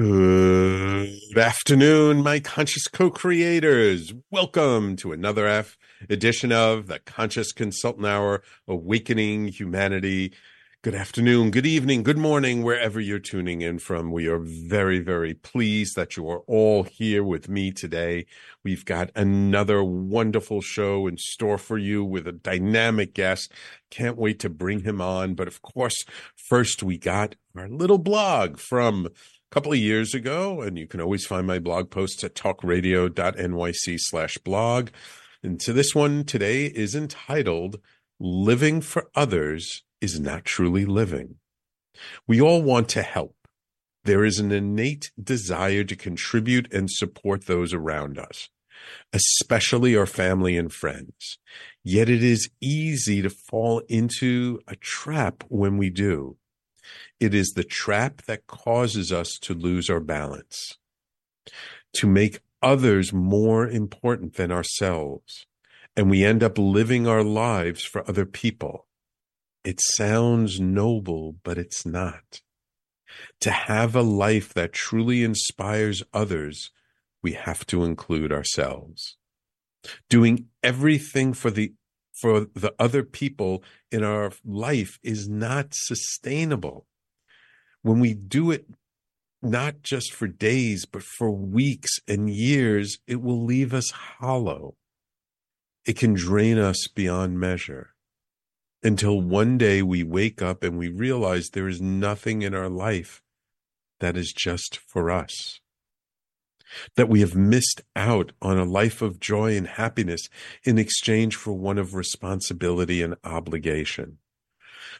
Good afternoon, my conscious co creators. Welcome to another F edition of the Conscious Consultant Hour Awakening Humanity. Good afternoon, good evening, good morning, wherever you're tuning in from. We are very, very pleased that you are all here with me today. We've got another wonderful show in store for you with a dynamic guest. Can't wait to bring him on. But of course, first we got our little blog from couple of years ago, and you can always find my blog posts at talkradio.nyc slash blog. And to this one today is entitled Living for Others is Not Truly Living. We all want to help. There is an innate desire to contribute and support those around us, especially our family and friends. Yet it is easy to fall into a trap when we do. It is the trap that causes us to lose our balance, to make others more important than ourselves. And we end up living our lives for other people. It sounds noble, but it's not. To have a life that truly inspires others, we have to include ourselves. Doing everything for the for the other people in our life is not sustainable when we do it not just for days, but for weeks and years, it will leave us hollow. It can drain us beyond measure until one day we wake up and we realize there is nothing in our life that is just for us. That we have missed out on a life of joy and happiness in exchange for one of responsibility and obligation.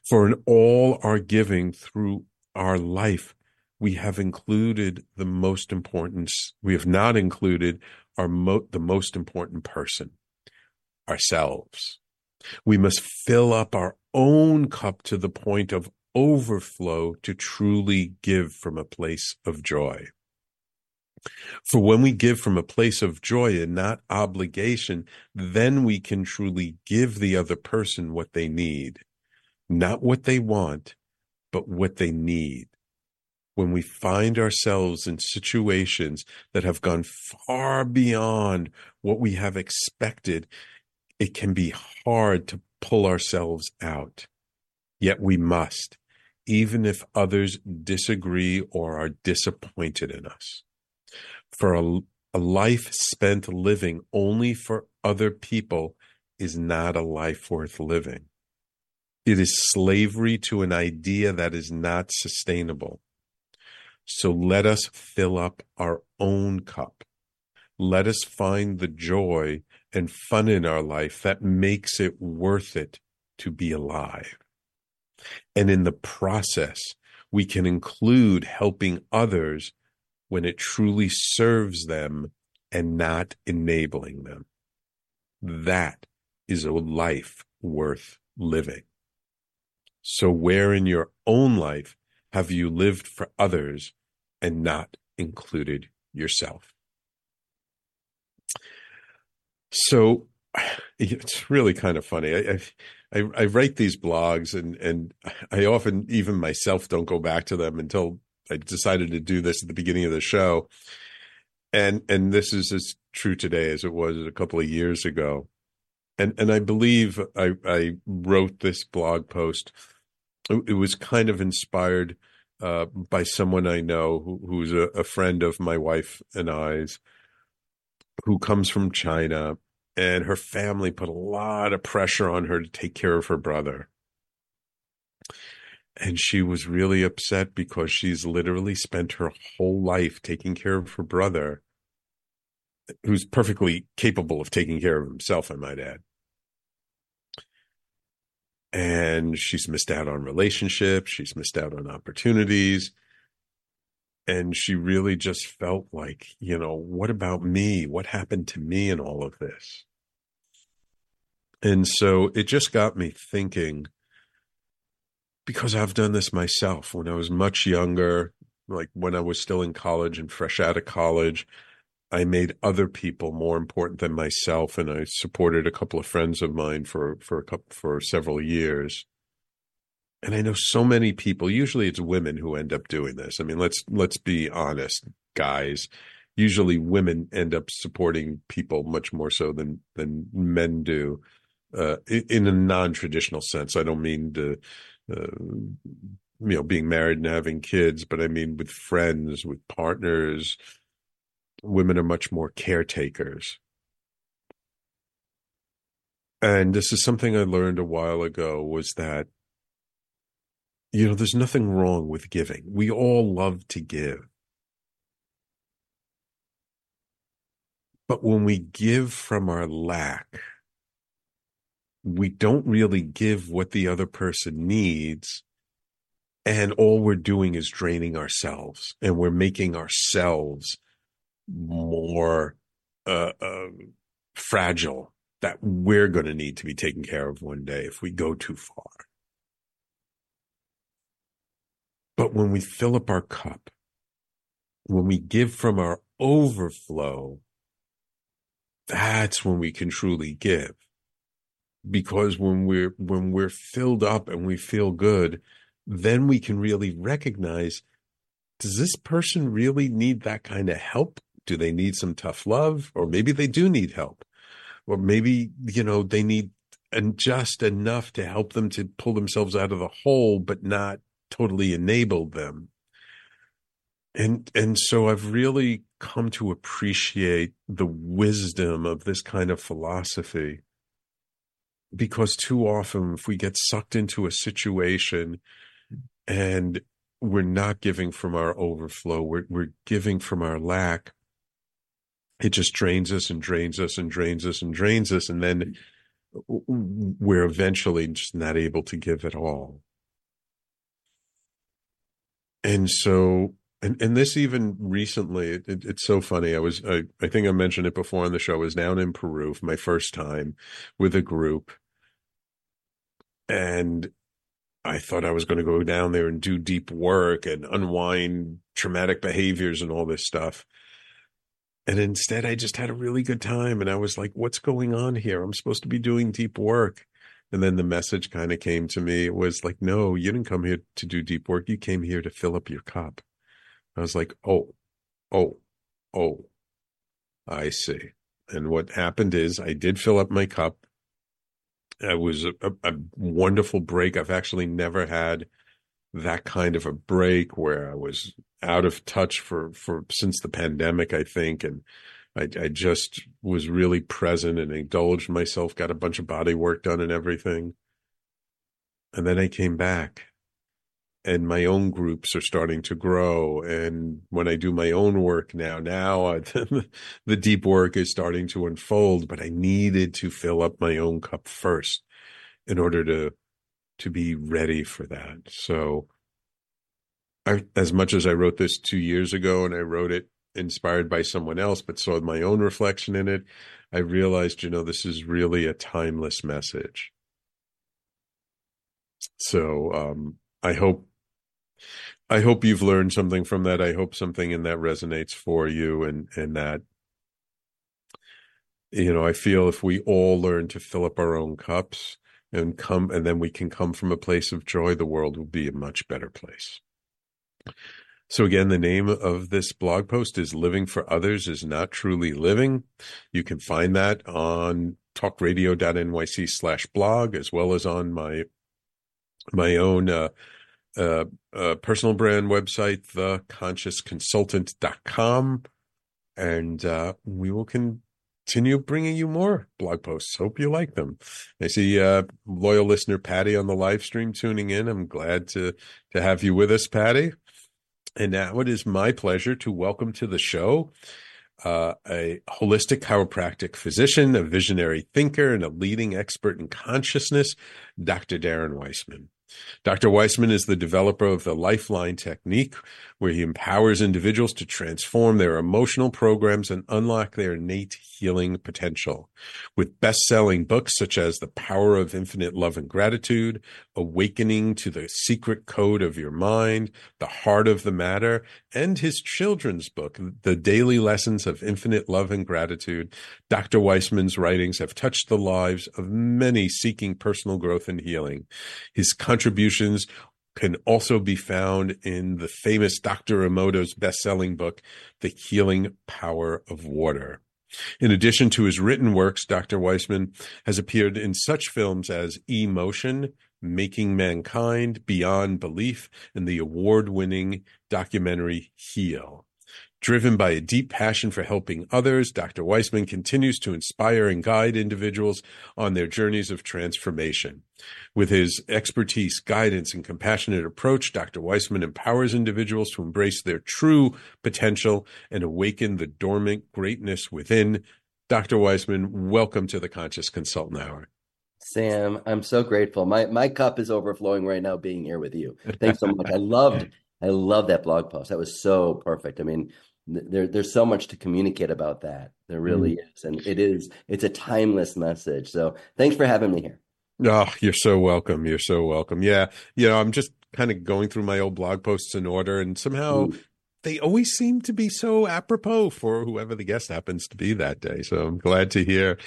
For in all our giving through our life, we have included the most important, we have not included our mo- the most important person, ourselves. We must fill up our own cup to the point of overflow to truly give from a place of joy. For when we give from a place of joy and not obligation, then we can truly give the other person what they need, not what they want, but what they need. When we find ourselves in situations that have gone far beyond what we have expected, it can be hard to pull ourselves out. Yet we must, even if others disagree or are disappointed in us. For a, a life spent living only for other people is not a life worth living. It is slavery to an idea that is not sustainable. So let us fill up our own cup. Let us find the joy and fun in our life that makes it worth it to be alive. And in the process, we can include helping others when it truly serves them and not enabling them. That is a life worth living. So, where in your own life have you lived for others and not included yourself? So, it's really kind of funny. I, I, I write these blogs, and and I often even myself don't go back to them until I decided to do this at the beginning of the show. And and this is as true today as it was a couple of years ago and and I believe I I wrote this blog post. It was kind of inspired uh, by someone I know who, who's a, a, friend of my wife and I's, who comes from China, and her family put a lot of pressure on her to take care of her brother. And she was really upset because she's literally spent her whole life taking care of her brother, who's perfectly capable of taking care of himself, I might add. And she's missed out on relationships she's missed out on opportunities and she really just felt like you know what about me? What happened to me in all of this? And so it just got me thinking because I've done this myself when I was much younger like when I was still in college and fresh out of college I made other people more important than myself, and I supported a couple of friends of mine for for a couple, for several years. and I know so many people, usually it's women who end up doing this. I mean, let's let's be honest, guys. Usually women end up supporting people much more so than than men do. Uh, in a non-traditional sense. I don't mean to, Uh, you know, being married and having kids, but I mean with friends, with partners. Women are much more caretakers. And this is something I learned a while ago was that you know, there's nothing wrong with giving. We all love to give. But when we give from our lack, we don't really give what the other person needs. And all we're doing is draining ourselves and we're making ourselves more uh, uh, fragile that we're going to need to be taken care of one day if we go too far. But when we fill up our cup, when we give from our overflow, that's when we can truly give. Because when we're when we're filled up and we feel good, then we can really recognize does this person really need that kind of help? Do they need some tough love? Or maybe they do need help. Or maybe, you know, they need and just enough to help them to pull themselves out of the hole, but not totally enabled them. And and so I've really come to appreciate the wisdom of this kind of philosophy because too often if we get sucked into a situation and we're not giving from our overflow we're we're giving from our lack it just drains us and drains us and drains us and drains us and then mm. we're eventually just not able to give at all. And so and and this even recently it, it, it's so funny i was I, I think i mentioned it before on the show I was down in peru for my first time with a group and i thought i was going to go down there and do deep work and unwind traumatic behaviors and all this stuff and instead i just had a really good time and i was like what's going on here i'm supposed to be doing deep work and then the message kind of came to me. It was like, no, you didn't come here to do deep work. You came here to fill up your cup. I was like, oh, oh, oh, I see. And what happened is I did fill up my cup. It was a, a, wonderful break. I've actually never had that kind of a break where I was out of touch for, for since the pandemic, I think. And I, I just was really present and indulged myself, got a bunch of body work done and everything. And then I came back and my own groups are starting to grow. And when I do my own work now, now I, the deep work is starting to unfold, but I needed to fill up my own cup first in order to, to be ready for that. So I, as much as I wrote this two years ago and I wrote it inspired by someone else, but saw my own reflection in it, I realized, you know, this is really a timeless message. So um, I hope I hope you've learned something from that. I hope something in that resonates for you and and that you know, I feel if we all learn to fill up our own cups and come and then we can come from a place of joy, the world will be a much better place. So again, the name of this blog post is Living for Others is Not Truly Living. You can find that on talkradio.nyc slash blog, as well as on my, my own, uh, uh, uh, personal brand website, theconsciousconsultant.com. And, uh, we will continue bringing you more blog posts. Hope you like them. I see, uh, loyal listener Patty on the live stream tuning in. I'm glad to, to have you with us, Patty. And now it is my pleasure to welcome to the show uh, a holistic chiropractic physician, a visionary thinker, and a leading expert in consciousness, Dr. Darren Weissman. Dr. Weissman is the developer of the Lifeline technique, where he empowers individuals to transform their emotional programs and unlock their innate healing potential. With best selling books such as The Power of Infinite Love and Gratitude, Awakening to the Secret Code of Your Mind, The Heart of the Matter, and his children's book, The Daily Lessons of Infinite Love and Gratitude, Dr. Weissman's writings have touched the lives of many seeking personal growth and healing. His contributions can also be found in the famous Dr. Emoto's best-selling book, The Healing Power of Water. In addition to his written works, Dr. Weissman has appeared in such films as Emotion, Making Mankind, Beyond Belief, and the award-winning documentary Heal. Driven by a deep passion for helping others, Dr. Weissman continues to inspire and guide individuals on their journeys of transformation. With his expertise, guidance, and compassionate approach, Dr. Weissman empowers individuals to embrace their true potential and awaken the dormant greatness within. Dr. Weissman, welcome to the Conscious Consultant Hour. Sam, I'm so grateful. My my cup is overflowing right now being here with you. Thanks so much. I loved I love that blog post. That was so perfect. I mean, there, there's so much to communicate about that. There really mm. is, and it is. It's a timeless message. So thanks for having me here. Oh, you're so welcome. You're so welcome. Yeah, you know, I'm just kind of going through my old blog posts in order, and somehow mm. they always seem to be so apropos for whoever the guest happens to be that day. So I'm glad to hear.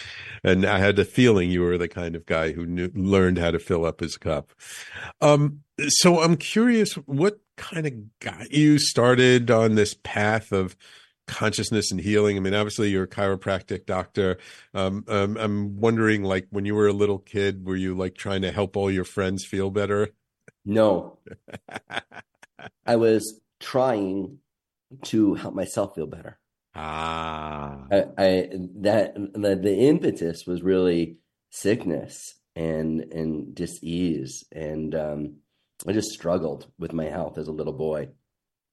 And I had a feeling you were the kind of guy who knew, learned how to fill up his cup. Um, so I'm curious, what kind of got you started on this path of consciousness and healing? I mean, obviously you're a chiropractic doctor. Um, um, I'm wondering, like, when you were a little kid, were you like trying to help all your friends feel better? No, I was trying to help myself feel better. Ah, I, I that the, the impetus was really sickness and and disease and um I just struggled with my health as a little boy.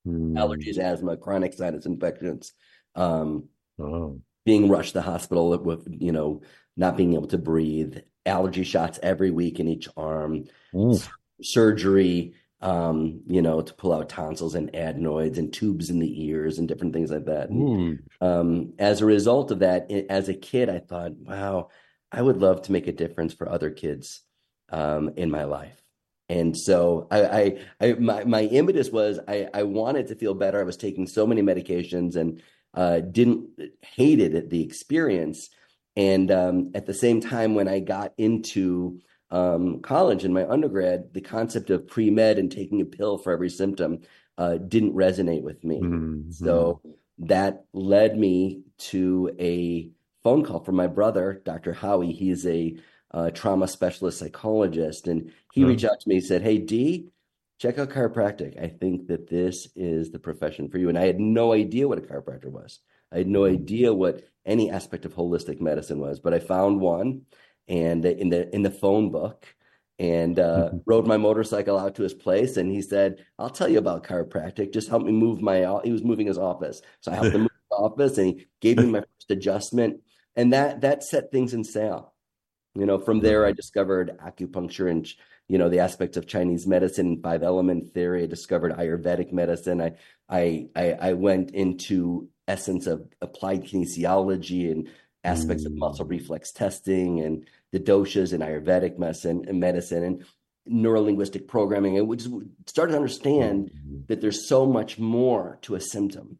Mm. Allergies, asthma, chronic sinus infections, um, oh. being rushed to the hospital with, you know, not being able to breathe, allergy shots every week in each arm, mm. surgery, um, you know, to pull out tonsils and adenoids and tubes in the ears and different things like that. And, um, as a result of that, as a kid, I thought, wow, I would love to make a difference for other kids um, in my life. And so I, I, I, my, my impetus was I, I wanted to feel better. I was taking so many medications and uh, didn't hated it, the experience. And um, at the same time, when I got into um, college in my undergrad, the concept of pre med and taking a pill for every symptom uh, didn't resonate with me. Mm-hmm. So that led me to a phone call from my brother, Dr. Howie. He's a uh, trauma specialist psychologist, and he reached out to me. He said, "Hey, D, check out chiropractic. I think that this is the profession for you." And I had no idea what a chiropractor was. I had no idea what any aspect of holistic medicine was, but I found one, and in the in the phone book, and uh, mm-hmm. rode my motorcycle out to his place. And he said, "I'll tell you about chiropractic. Just help me move my." He was moving his office, so I helped him move his office, and he gave me my first adjustment, and that that set things in sail. You know, from there, I discovered acupuncture and you know the aspects of Chinese medicine, five element theory. I discovered Ayurvedic medicine. I I I, I went into essence of applied kinesiology and aspects mm. of muscle mm. reflex testing and the doshas in Ayurvedic medicine and medicine and neurolinguistic programming. And we just started to understand mm. that there's so much more to a symptom.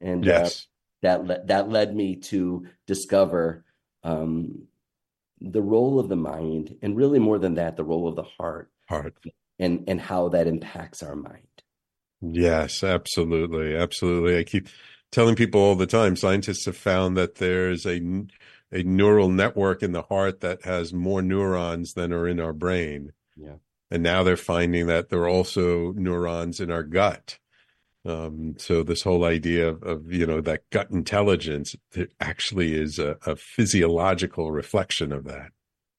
And uh, yes. uh, that le- that led me to discover um, the role of the mind and really more than that the role of the heart heart. and and how that impacts our mind. Yes absolutely absolutely. I keep telling people all the time scientists have found that there's a a neural network in the heart that has more neurons than are in our brain. Yeah. And now they're finding that there are also neurons in our gut um, so this whole idea of, of, you know that gut intelligence actually is a, a, physiological reflection of that.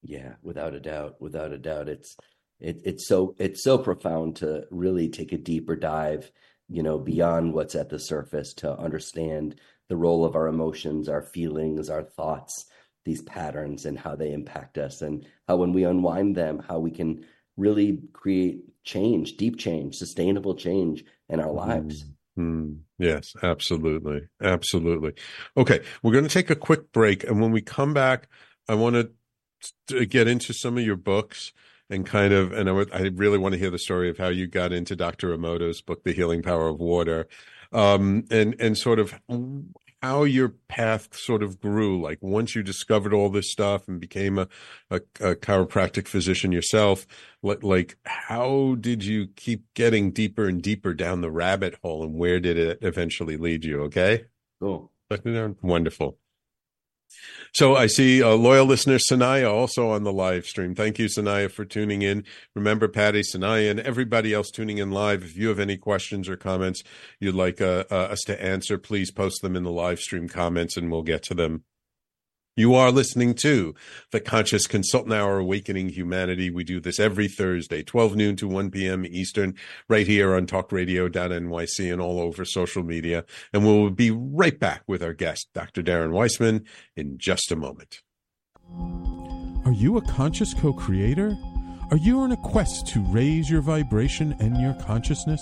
Yeah, without a doubt, without a doubt, it's it, it's so it's so profound to really take a deeper dive, you know, beyond what's at the surface to understand the role of our emotions, our feelings, our thoughts, these patterns, and how they impact us, and how when we unwind them, how we can really create change, deep change, sustainable change in our lives. Mm, yes, absolutely. Absolutely. Okay. We're going to take a quick break. And when we come back, I want to get into some of your books and kind of, and I, would, I really want to hear the story of how you got into Dr. Emoto's book, The Healing Power of Water, um, and, and sort of how your path sort of grew. Like once you discovered all this stuff and became a, a, a chiropractic physician yourself, like, like how did you keep getting deeper and deeper down the rabbit hole and where did it eventually lead you? Okay. Cool. Wonderful. So I see a loyal listener, Sanaya, also on the live stream. Thank you, Sanaya, for tuning in. Remember, Patty, Sanaya, and everybody else tuning in live, if you have any questions or comments you'd like uh, uh, us to answer, please post them in the live stream comments and we'll get to them. You are listening to the Conscious Consultant Hour Awakening Humanity. We do this every Thursday, 12 noon to 1 p.m. Eastern, right here on talkradio.nyc and all over social media. And we'll be right back with our guest, Dr. Darren Weissman, in just a moment. Are you a conscious co creator? Are you on a quest to raise your vibration and your consciousness?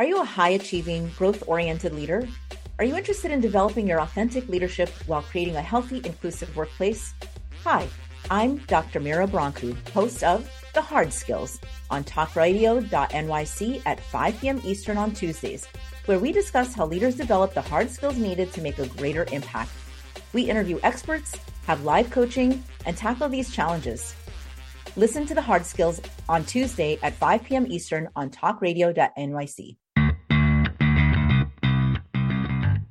Are you a high achieving, growth oriented leader? Are you interested in developing your authentic leadership while creating a healthy, inclusive workplace? Hi, I'm Dr. Mira Brancu, host of The Hard Skills on talkradio.nyc at 5 p.m. Eastern on Tuesdays, where we discuss how leaders develop the hard skills needed to make a greater impact. We interview experts, have live coaching, and tackle these challenges. Listen to the hard skills on Tuesday at 5 p.m. Eastern on talkradio.nyc.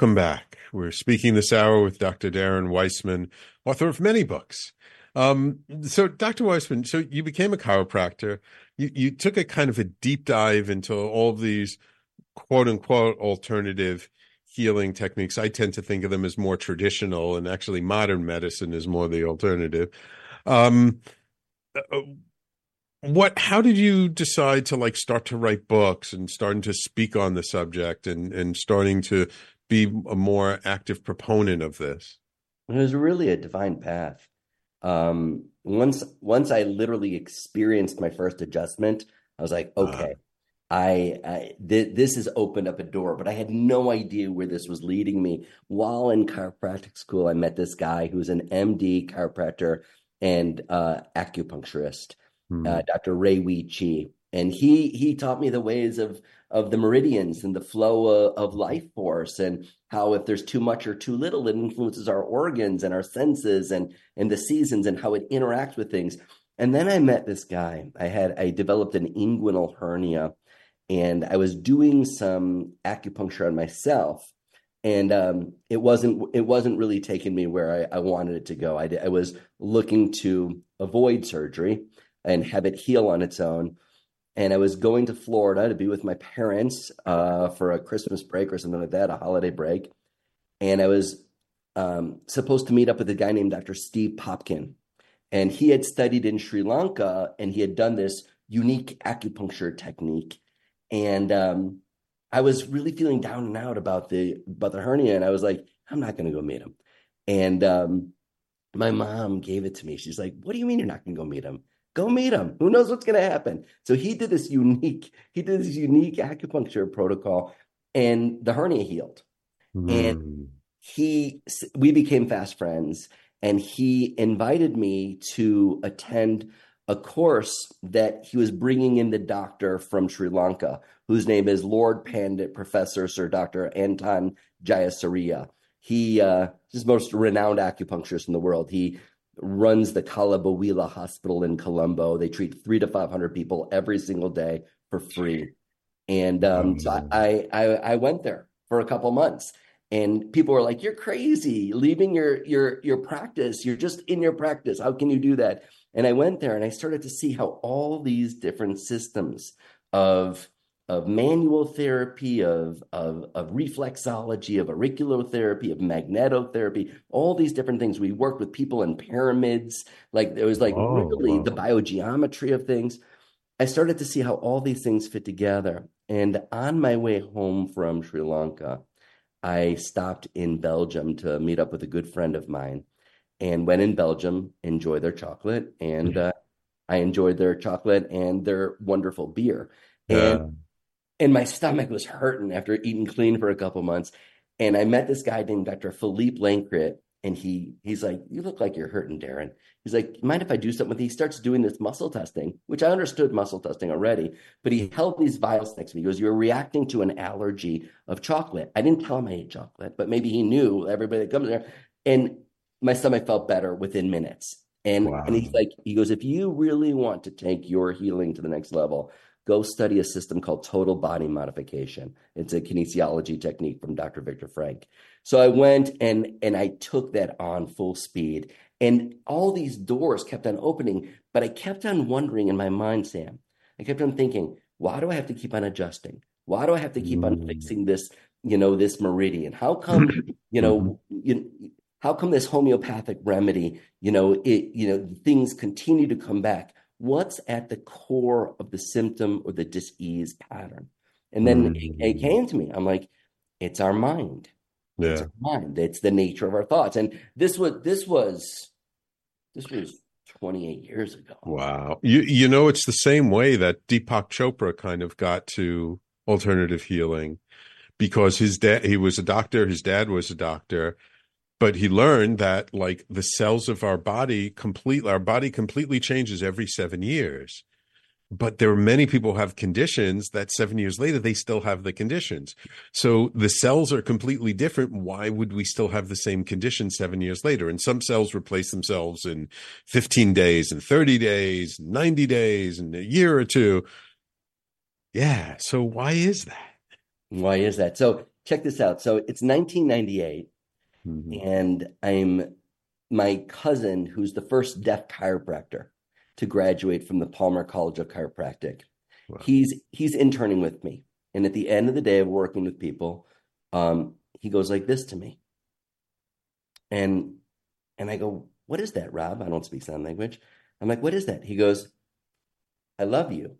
Welcome back. We're speaking this hour with Dr. Darren Weissman, author of many books. Um, so, Dr. Weissman, so you became a chiropractor. You, you took a kind of a deep dive into all these quote unquote alternative healing techniques. I tend to think of them as more traditional, and actually, modern medicine is more the alternative. Um, uh, what how did you decide to like start to write books and starting to speak on the subject and and starting to be a more active proponent of this? It was really a divine path. Um, once once I literally experienced my first adjustment, I was like, uh-huh. okay, uh, I, I th- this has opened up a door, but I had no idea where this was leading me. While in chiropractic school, I met this guy who's an MD chiropractor and uh, acupuncturist, hmm. uh, Dr. Ray Wee Chi, and he he taught me the ways of of the meridians and the flow of, of, life force and how if there's too much or too little it influences our organs and our senses and and the seasons and how it interacts with things. And then i met this guy. I had i developed an inguinal hernia and i was doing some acupuncture on myself. And um, it wasn't it wasn't really taking me where I, I wanted it to go. I, I was looking to avoid surgery and have it heal on its own and I was going to Florida to be with my parents uh, for a Christmas break or something like that, a holiday break. And I was um, supposed to meet up with a guy named Dr. Steve Popkin. And he had studied in Sri Lanka and he had done this unique acupuncture technique. And um, I was really feeling down and out about the about the hernia, and I was like, I'm not going to go meet him. And um, my mom gave it to me. She's like, What do you mean you're not going to go meet him? Go meet him. Who knows what's going to happen? So he did this unique, he did this unique acupuncture protocol, and the hernia healed. Mm. And hmm. he, we became fast friends, and he invited me to attend a course that he was bringing in the doctor from Sri Lanka, whose name is Lord Pandit Professor Sir Dr. Anton Jayasuriya. He uh, is the most renowned acupuncturist in the world. He runs the Kalubowila Hospital in Colombo. They treat three to five hundred people every single day for free. And um, so I, I I went there for a couple months, and people were like, "You're crazy, leaving your your your practice. You're just in your practice. How can you do that?" And I went there, and I started to see how all these different systems of of manual therapy, of, of, of reflexology, of auriculotherapy, of magnetotherapy, all these different things. We worked with people in pyramids. Like there was like oh, really wow. the biogeometry of things. I started to see how all these things fit together. And on my way home from Sri Lanka, I stopped in Belgium to meet up with a good friend of mine and went in Belgium, enjoy their chocolate. And mm-hmm. uh, I enjoyed their chocolate and their wonderful beer. And yeah and my stomach was hurting after eating clean for a couple months. And I met this guy named Dr. Philippe Lancret, and he he's like, "You look like you're hurting, Darren." He's like, "Mind if I do something? He starts doing this muscle testing, which I understood muscle testing already, but he held these vials next to me. He goes, "You're reacting to an allergy of chocolate." I didn't tell him I ate chocolate, but maybe he knew everybody that comes there, and my stomach felt better within minutes. And wow. and he's like, he goes, "If you really want to take your healing to the next level." Go study a system called total body modification. It's a kinesiology technique from Dr. Victor Frank. So I went and and I took that on full speed. And all these doors kept on opening, but I kept on wondering in my mind, Sam. I kept on thinking, why do I have to keep on adjusting? Why do I have to keep on mm. fixing this, you know, this meridian? How come, you know, mm-hmm. you, how come this homeopathic remedy, you know, it, you know, things continue to come back? What's at the core of the symptom or the disease pattern? And then mm-hmm. it, it, came to me. I'm like, it's our mind. Yeah. It's our mind. It's the nature of our thoughts. And this was this was this was 28 years ago. Wow. You you know it's the same way that Deepak Chopra kind of got to alternative healing because his dad he was a doctor, his dad was a doctor, but he learned that like the cells of our body complete our body completely changes every seven years. But there are many people who have conditions that seven years later they still have the conditions. So the cells are completely different. Why would we still have the same condition seven years later? And some cells replace themselves in 15 days and 30 days 90 days and a year or two. Yeah so why is that? Why is that? So check this out. So it's 1998 Mm-hmm. And I'm my cousin, who's the first deaf chiropractor to graduate from the Palmer College of Chiropractic. Wow. He's he's interning with me, and at the end of the day of working with people, um, he goes like this to me, and and I go, "What is that, Rob? I don't speak sign language." I'm like, "What is that?" He goes, "I love you,"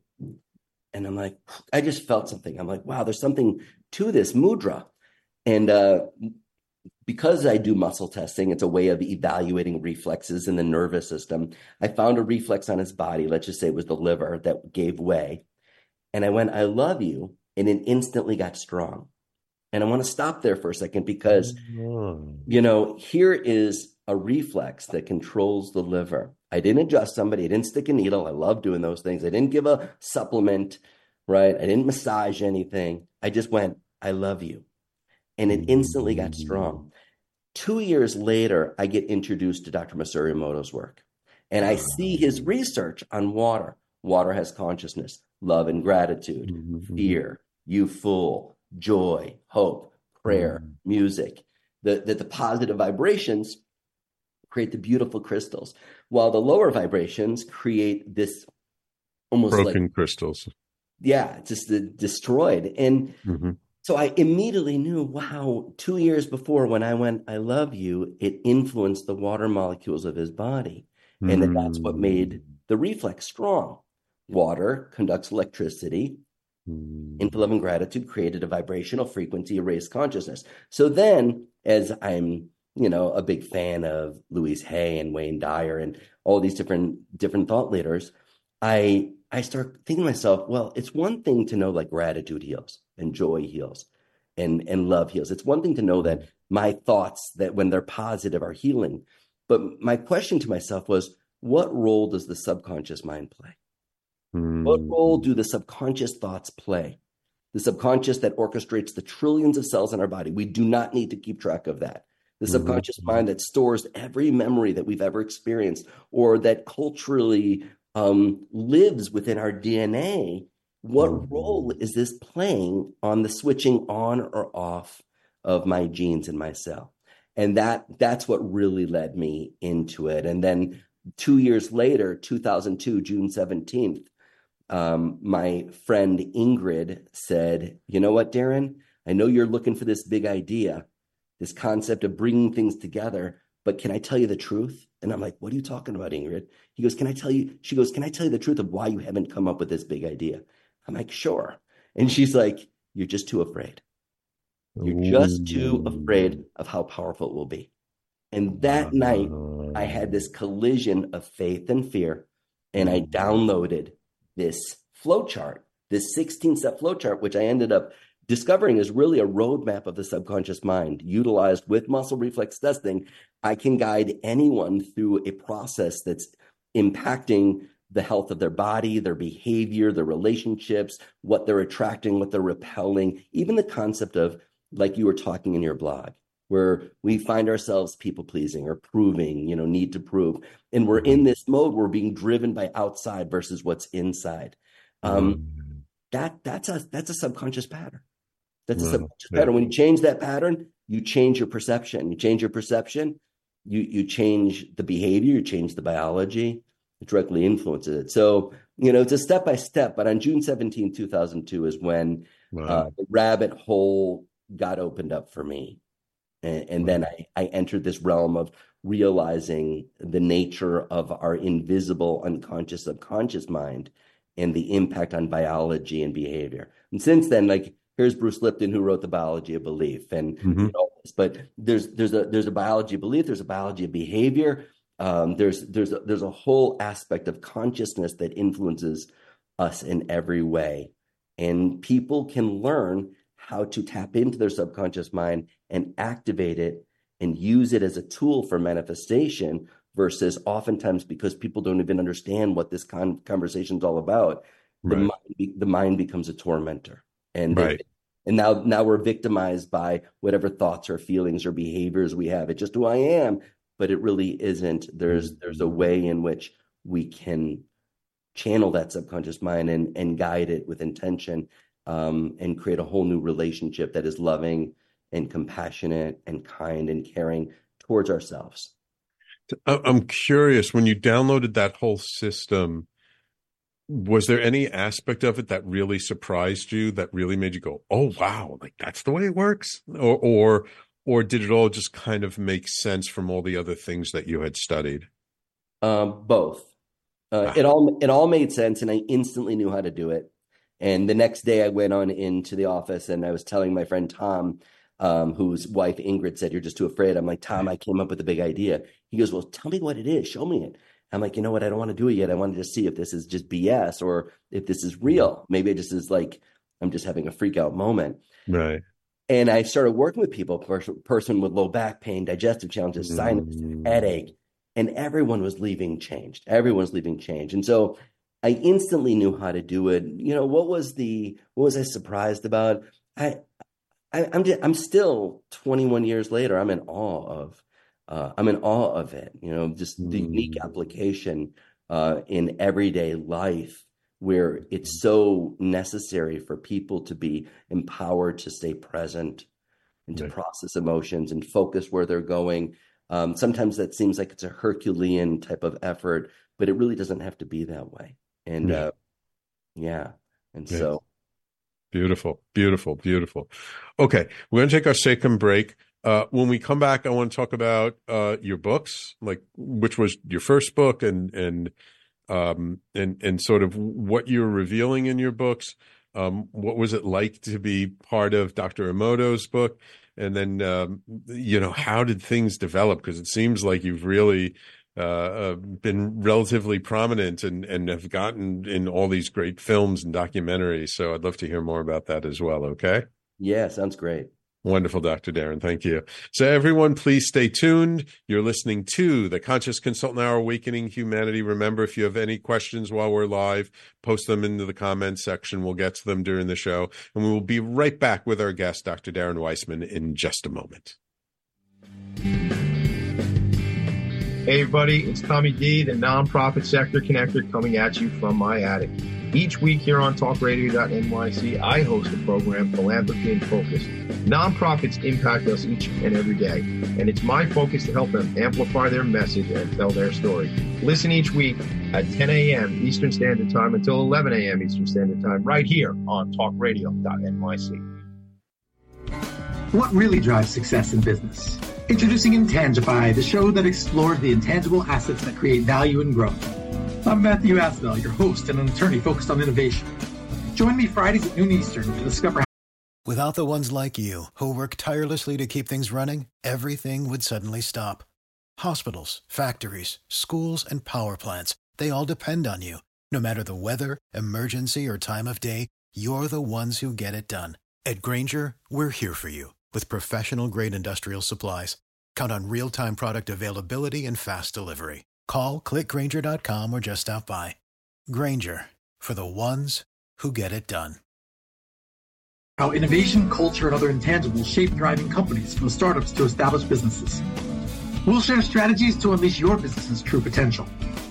and I'm like, I just felt something. I'm like, "Wow, there's something to this mudra," and uh, because I do muscle testing, it's a way of evaluating reflexes in the nervous system. I found a reflex on his body, let's just say it was the liver that gave way. And I went, I love you. And it instantly got strong. And I want to stop there for a second because, oh. you know, here is a reflex that controls the liver. I didn't adjust somebody, I didn't stick a needle. I love doing those things. I didn't give a supplement, right? I didn't massage anything. I just went, I love you. And it instantly got strong. Two years later, I get introduced to Dr. Masaru Emoto's work, and I see his research on water. Water has consciousness, love and gratitude, mm-hmm. fear, you fool, joy, hope, prayer, mm-hmm. music. That the, the positive vibrations create the beautiful crystals, while the lower vibrations create this almost broken like, crystals. Yeah, just the, destroyed. And mm-hmm. So I immediately knew, wow, two years before when I went, I love you, it influenced the water molecules of his body. And then that's what made hmm. the reflex strong. Water conducts electricity. Hmm. In love and gratitude created a vibrational frequency, a raised consciousness. So then, as I'm, you know, a big fan of Louise Hay and Wayne Dyer and all these different different thought leaders, I I start thinking to myself, well, it's one thing to know like gratitude heals and joy heals and and love heals. It's one thing to know that my thoughts that when they're positive are healing. But my question to myself was, what role does the subconscious mind play? Mm. What role do the subconscious thoughts play? The subconscious that orchestrates the trillions of cells in our body. We do not need to keep track of that. The mm-hmm. subconscious mm-hmm. mind that stores every memory that we've ever experienced or that culturally um, lives within our DNA. What mm-hmm. role is this playing on the switching on or off of my genes in my cell? And that that's what really led me into it. And then two years later, 2002, June 17th, um, my friend Ingrid said, You know what, Darren? I know you're looking for this big idea, this concept of bringing things together, but can I tell you the truth? And I'm like, What are you talking about, Ingrid? He goes, Can I tell you? She goes, Can I tell you the truth of why you haven't come up with this big idea? I'm like, Sure. And she's like, You're just too afraid. You're just too afraid of how powerful it will be. And that night, I had this uh-huh. collision of faith and fear, and I mm-hmm. downloaded this flowchart, this 16 step flowchart, which I ended up discovering is really a roadmap of the subconscious mind utilized with muscle reflex testing. I can guide anyone through a process that's impacting the health of their body, their behavior, their relationships, what they're attracting, what they're repelling, even the concept of, like you were talking in your blog, where we find ourselves people pleasing or proving, you know, need to prove. And we're in mm-hmm. this mode, we're being driven by outside versus what's inside. Um, mm-hmm. that that's a that's a subconscious pattern. That's a subconscious pattern. When you change that pattern, you change your perception. You change your perception, you you change the behavior, you change the biology, it directly influences it. So, you know, it's a step by step, but on June 17, 2002 is when wow. uh, the rabbit hole got opened up for me and, and then I, I entered this realm of realizing the nature of our invisible, unconscious, subconscious mind and the impact on biology and behavior. And since then, like here's Bruce Lipton who wrote the biology of belief, and mm-hmm. you know, but there's there's a there's a biology of belief, there's a biology of behavior. Um, there's there's a, there's a whole aspect of consciousness that influences us in every way, and people can learn how to tap into their subconscious mind and activate it and use it as a tool for manifestation versus oftentimes because people don't even understand what this con- conversation is all about right. the, mind, the mind becomes a tormentor and right. And now now we're victimized by whatever thoughts or feelings or behaviors we have. It's just who i am but it really isn't. There's there's a way in which we can channel that subconscious mind and and guide it with intention um, and create a whole new relationship that is loving and compassionate and kind and caring towards ourselves. I'm curious when you downloaded that whole system, was there any aspect of it that really surprised you that really made you go, "Oh wow, like that's the way it works?" Or or or did it all just kind of make sense from all the other things that you had studied? Um, both. Uh, wow. It all it all made sense, and I instantly knew how to do it. And the next day, I went on into the office and I was telling my friend Tom, um, whose wife Ingrid said, You're just too afraid. I'm like, Tom, I came up with a big idea. He goes, Well, tell me what it is. Show me it. I'm like, You know what? I don't want to do it yet. I want to just see if this is just BS or if this is real. Maybe it just is like, I'm just having a freak out moment. Right. And I started working with people, person with low back pain, digestive challenges, sinus, mm. headache, and everyone was leaving changed. Everyone was leaving change. And so I instantly knew how to do it. You know, what was the what was I surprised about? I, I am I'm, I'm still 21 years later. I'm in awe of uh, I'm in awe of it. You know, just the mm. unique application uh, in everyday life where it's so necessary for people to be empowered to stay present and to right. process emotions and focus where they're going. Um, sometimes that seems like it's a Herculean type of effort, but it really doesn't have to be that way and yeah. uh yeah and yeah. so beautiful beautiful beautiful okay we're going to take our second break Uh, when we come back, I want to talk about uh, your books, like which was your first book, and and um, and and sort of what you're revealing in your books. Um, what was it like to be part of Dr. Emoto's book? And then, um, you know, how did things develop? Because it seems like you've really uh, uh, been relatively prominent and, and have gotten in all these great films and documentaries. So I'd love to hear more about that as well. Okay. Yeah, sounds great. Wonderful, Dr. Darren. Thank you. So, everyone, please stay tuned. You're listening to the Conscious Consultant Hour Awakening Humanity. Remember, if you have any questions while we're live, post them into the comments section. We'll get to them during the show. And we will be right back with our guest, Dr. Darren Weissman, in just a moment. Hey, everybody, it's Tommy D, the nonprofit sector connector, coming at you from my attic. Each week here on talkradio.nyc, I host a program, Philanthropy in Focus. Nonprofits impact us each and every day, and it's my focus to help them amplify their message and tell their story. Listen each week at 10 a.m. Eastern Standard Time until 11 a.m. Eastern Standard Time, right here on talkradio.nyc. What really drives success in business? Introducing Intangify, the show that explores the intangible assets that create value and growth. I'm Matthew Asbell, your host and an attorney focused on innovation. Join me Fridays at noon Eastern to discover. Without the ones like you, who work tirelessly to keep things running, everything would suddenly stop. Hospitals, factories, schools, and power plants, they all depend on you. No matter the weather, emergency, or time of day, you're the ones who get it done. At Grainger, we're here for you with professional grade industrial supplies. Count on real time product availability and fast delivery. Call clickgrainger.com or just stop by. Grainger for the ones who get it done. How innovation, culture, and other intangibles shape thriving companies from startups to established businesses. We'll share strategies to unleash your business's true potential.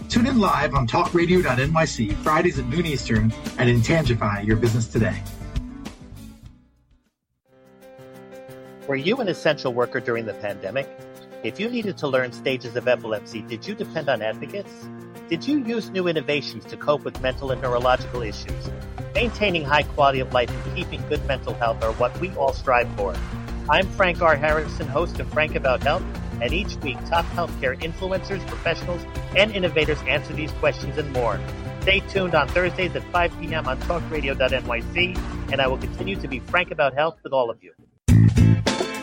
Tune in live on talkradio.nyc Fridays at noon Eastern and intangify your business today. Were you an essential worker during the pandemic? If you needed to learn stages of epilepsy, did you depend on advocates? Did you use new innovations to cope with mental and neurological issues? Maintaining high quality of life and keeping good mental health are what we all strive for. I'm Frank R. Harrison, host of Frank About Health, and each week top healthcare influencers, professionals, and innovators answer these questions and more. Stay tuned on Thursdays at 5 p.m. on talkradio.nyc, and I will continue to be frank about health with all of you.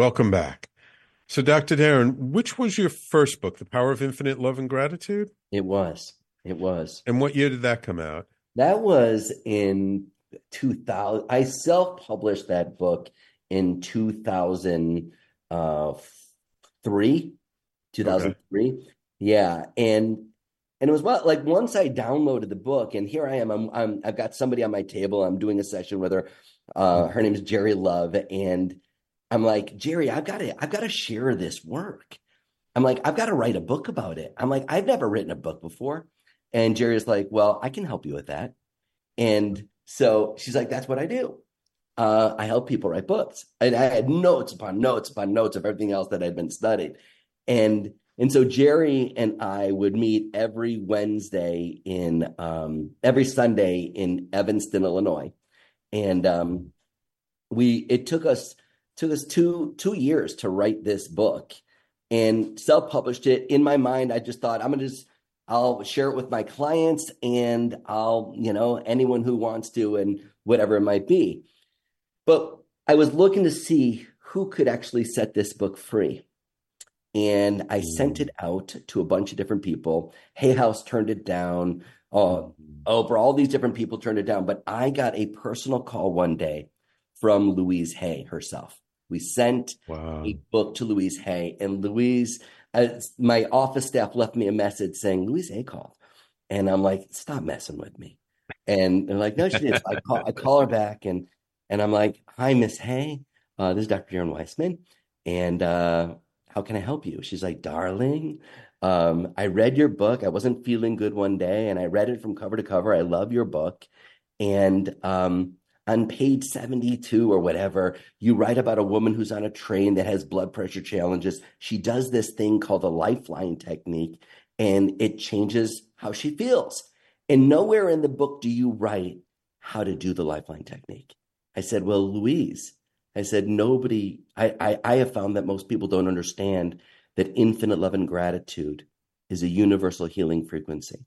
Welcome back. So, Dr. Darren, which was your first book, The Power of Infinite Love and Gratitude? It was. It was. And what year did that come out? That was in 2000. I self published that book in 2003. 2003. Okay. Yeah. And and it was like once I downloaded the book, and here I am. I'm, I'm I've got somebody on my table. I'm doing a session with her. Uh, her name is Jerry Love, and I'm like, Jerry, I've got to, I've got to share this work. I'm like, I've got to write a book about it. I'm like, I've never written a book before. And Jerry's like, well, I can help you with that. And so she's like, that's what I do. Uh, I help people write books. And I had notes upon notes upon notes of everything else that I'd been studied. And and so Jerry and I would meet every Wednesday in um, every Sunday in Evanston, Illinois. And um, we it took us took us two two years to write this book and self-published it. In my mind i just thought i'm gonna just i'll share it with my clients and i'll you know anyone who wants to and whatever it might be. But i was looking to see who could actually set this book free. And i sent it out to a bunch of different people. Hay house turned it down. Uh, oprah all these different people turned it down. But i got a personal call one day from louise hay herself we sent wow. a book to Louise Hay, and Louise, uh, my office staff left me a message saying Louise Hay called, and I'm like, stop messing with me. And they're like, no, she did. So I call, I call her back and, and I'm like, hi, Miss Hay. Uh, this is Dr. Darren Weissman. And, uh, how can I help you? She's like, darling, um, I read your book. I wasn't feeling good one day and I read it from cover to cover. I love your book. And, um, on page 72 or whatever, you write about a woman who's on a train that has blood pressure challenges. She does this thing called the lifeline technique and it changes how she feels. And nowhere in the book do you write how to do the lifeline technique. I said, Well, Louise, I said, nobody, I, I, I have found that most people don't understand that infinite love and gratitude is a universal healing frequency.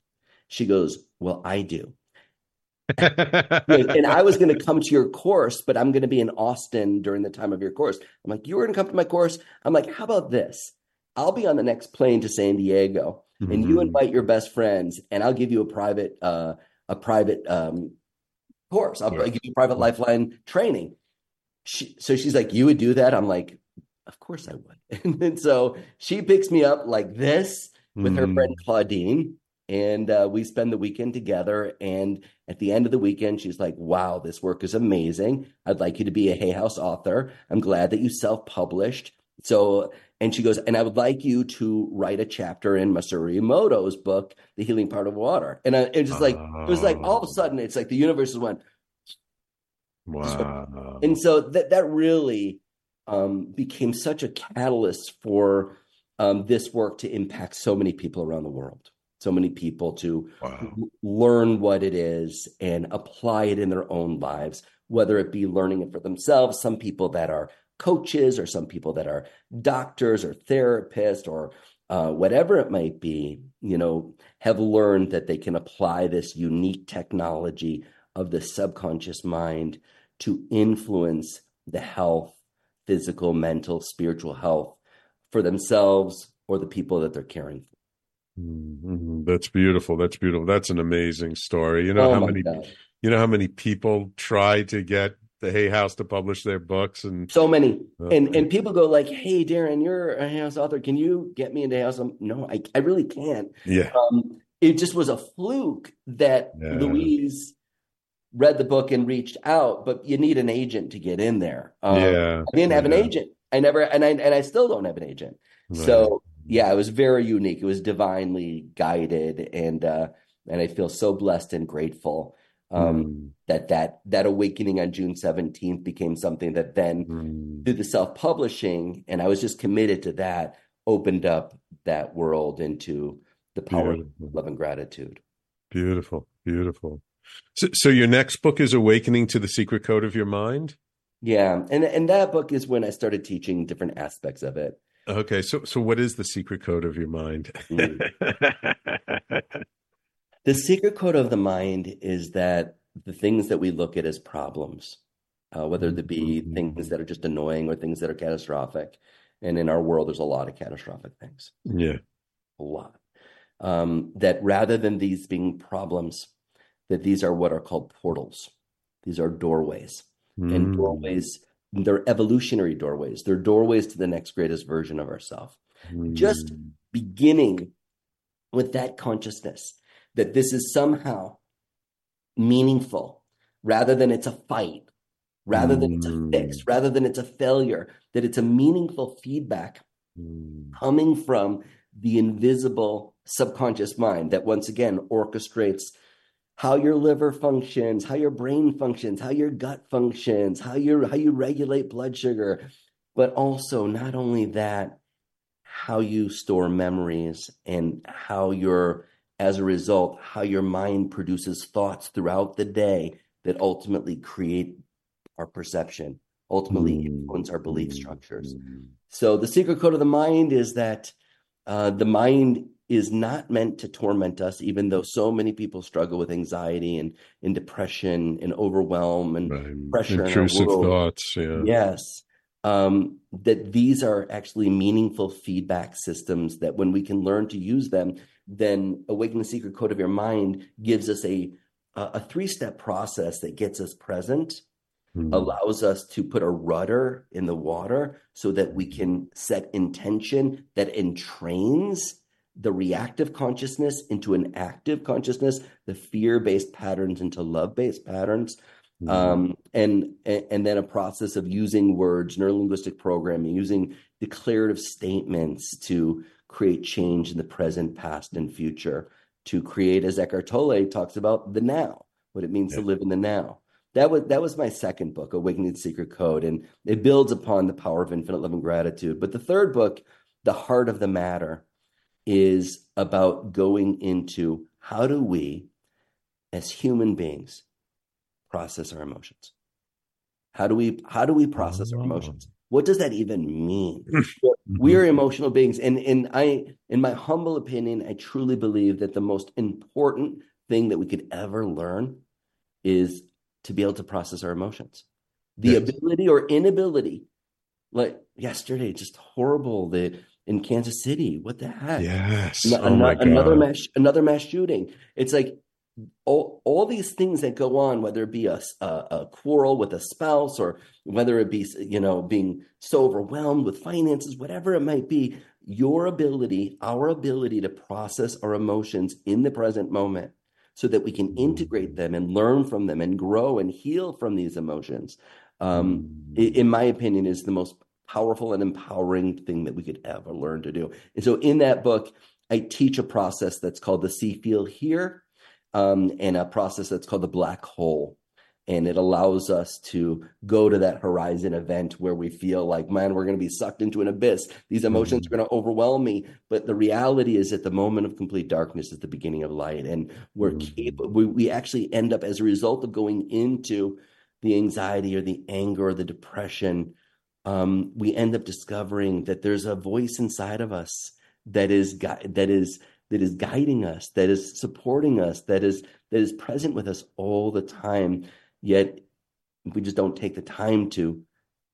She goes, Well, I do. And I was going to come to your course, but I'm going to be in Austin during the time of your course. I'm like, You were going to come to my course? I'm like, How about this? I'll be on the next plane to San Diego, mm-hmm. and you mm-hmm. invite your best friends, and I'll give you a private, uh, a private um, course. I'll, yeah. give you private lifeline training. She, so she's like, You would do that? I'm like, Of course I would. and, and so she picks me up like this with mm. her friend mm. Claudine and uh, we spend the weekend together and at the end of the weekend she's like wow this work is amazing. I'd like you to be a hay house author. I'm glad that you self-published. So and she goes and i would like you to write a chapter in masaru emoto's book the healing power of water. And I, it just like it was like all of a sudden it's like the universe is went wow. And so that that really um, became such a catalyst for um, this work to impact so many people around the world so many people to wow. learn what it is and apply it in their own lives, whether it be learning it for themselves, some people that are coaches or some people that are doctors or therapists or uh, whatever it might be, you know, have learned that they can apply this unique technology of the subconscious mind to influence the health, physical, mental, spiritual health for themselves or the people that they're caring for. Mm-hmm. That's beautiful. That's beautiful. That's an amazing story. You know oh how many God. you know how many people try to get the Hay House to publish their books and so many. Uh, and and people go like, "Hey, Darren, you're a Hay House author. Can you get me into Hay House?" I'm, no, I I really can't. Yeah. Um, it just was a fluke that yeah. Louise read the book and reached out, but you need an agent to get in there. Um, yeah. I didn't have yeah. an agent. I never and I and I still don't have an agent. Right. So yeah, it was very unique. It was divinely guided, and uh, and I feel so blessed and grateful um, mm. that that that awakening on June seventeenth became something that then mm. through the self publishing, and I was just committed to that, opened up that world into the power beautiful. of love and gratitude. Beautiful, beautiful. So, so your next book is Awakening to the Secret Code of Your Mind. Yeah, and and that book is when I started teaching different aspects of it. Okay, so so what is the secret code of your mind? The secret code of the mind is that the things that we look at as problems, uh, whether they be mm-hmm. things that are just annoying or things that are catastrophic, and in our world, there's a lot of catastrophic things. Yeah, a lot. Um, that rather than these being problems, that these are what are called portals. These are doorways, mm. and doorways they're evolutionary doorways. They're doorways to the next greatest version of ourselves. Mm. Just beginning with that consciousness that this is somehow meaningful rather than it's a fight, rather mm. than it's a hmm. fix, rather than it's a failure, that it's a meaningful feedback mm. coming from the invisible subconscious mind that once again orchestrates how your liver functions, how your brain functions, how your gut functions, how you how you regulate blood sugar, but also not only that, how you store memories and how your as a result how your mind produces thoughts throughout the day that ultimately create our perception, ultimately mm. influence our belief structures. Mm. So the secret code of the mind is that uh, the mind is not meant to torment us, even though so many people struggle with anxiety and, and depression and overwhelm and right. pressure. Intrusive thoughts. Yeah. Yes. Um, that these are actually meaningful feedback systems that when we can learn to use them, then Awaken the Secret Code of Your Mind gives us a, a three step process that gets us present, mm. allows us to put a rudder in the water so that we can set intention that entrains the reactive consciousness into an active consciousness, the fear-based patterns into love-based patterns. Mm-hmm. Um, and, and then a process of using words, neurolinguistic programming, using declarative statements to create change in the present, past, and future. To create, as Eckhart Tolle talks about, the now, what it means yeah. to live in the now. That was that was my second book, Awakening the Secret Code, and it builds upon the power of infinite love and gratitude. But the third book, The Heart of the Matter, is about going into how do we, as human beings, process our emotions? How do we how do we process our emotions? Oh. What does that even mean? Mm-hmm. we are emotional beings, and and I, in my humble opinion, I truly believe that the most important thing that we could ever learn is to be able to process our emotions. The yes. ability or inability, like yesterday, just horrible. The in Kansas City, what the heck? Yes, oh another mass another mass shooting. It's like all, all these things that go on, whether it be a, a, a, quarrel with a spouse or whether it be, you know, being so overwhelmed with finances, whatever it might be, your ability, our ability to process our emotions in the present moment so that we can integrate them and learn from them and grow and heal from these emotions, um, in my opinion, is the most powerful and empowering thing that we could ever learn to do. And so in that book, I teach a process that's called the see, feel, hear um, and a process that's called the black hole. And it allows us to go to that horizon event where we feel like, man, we're going to be sucked into an abyss. These emotions mm-hmm. are going to overwhelm me. But the reality is that the moment of complete darkness is the beginning of light. And we're mm-hmm. capable, we, we actually end up as a result of going into the anxiety or the anger or the depression. Um, we end up discovering that there's a voice inside of us that is that is that is guiding us, that is supporting us, that is that is present with us all the time. Yet we just don't take the time to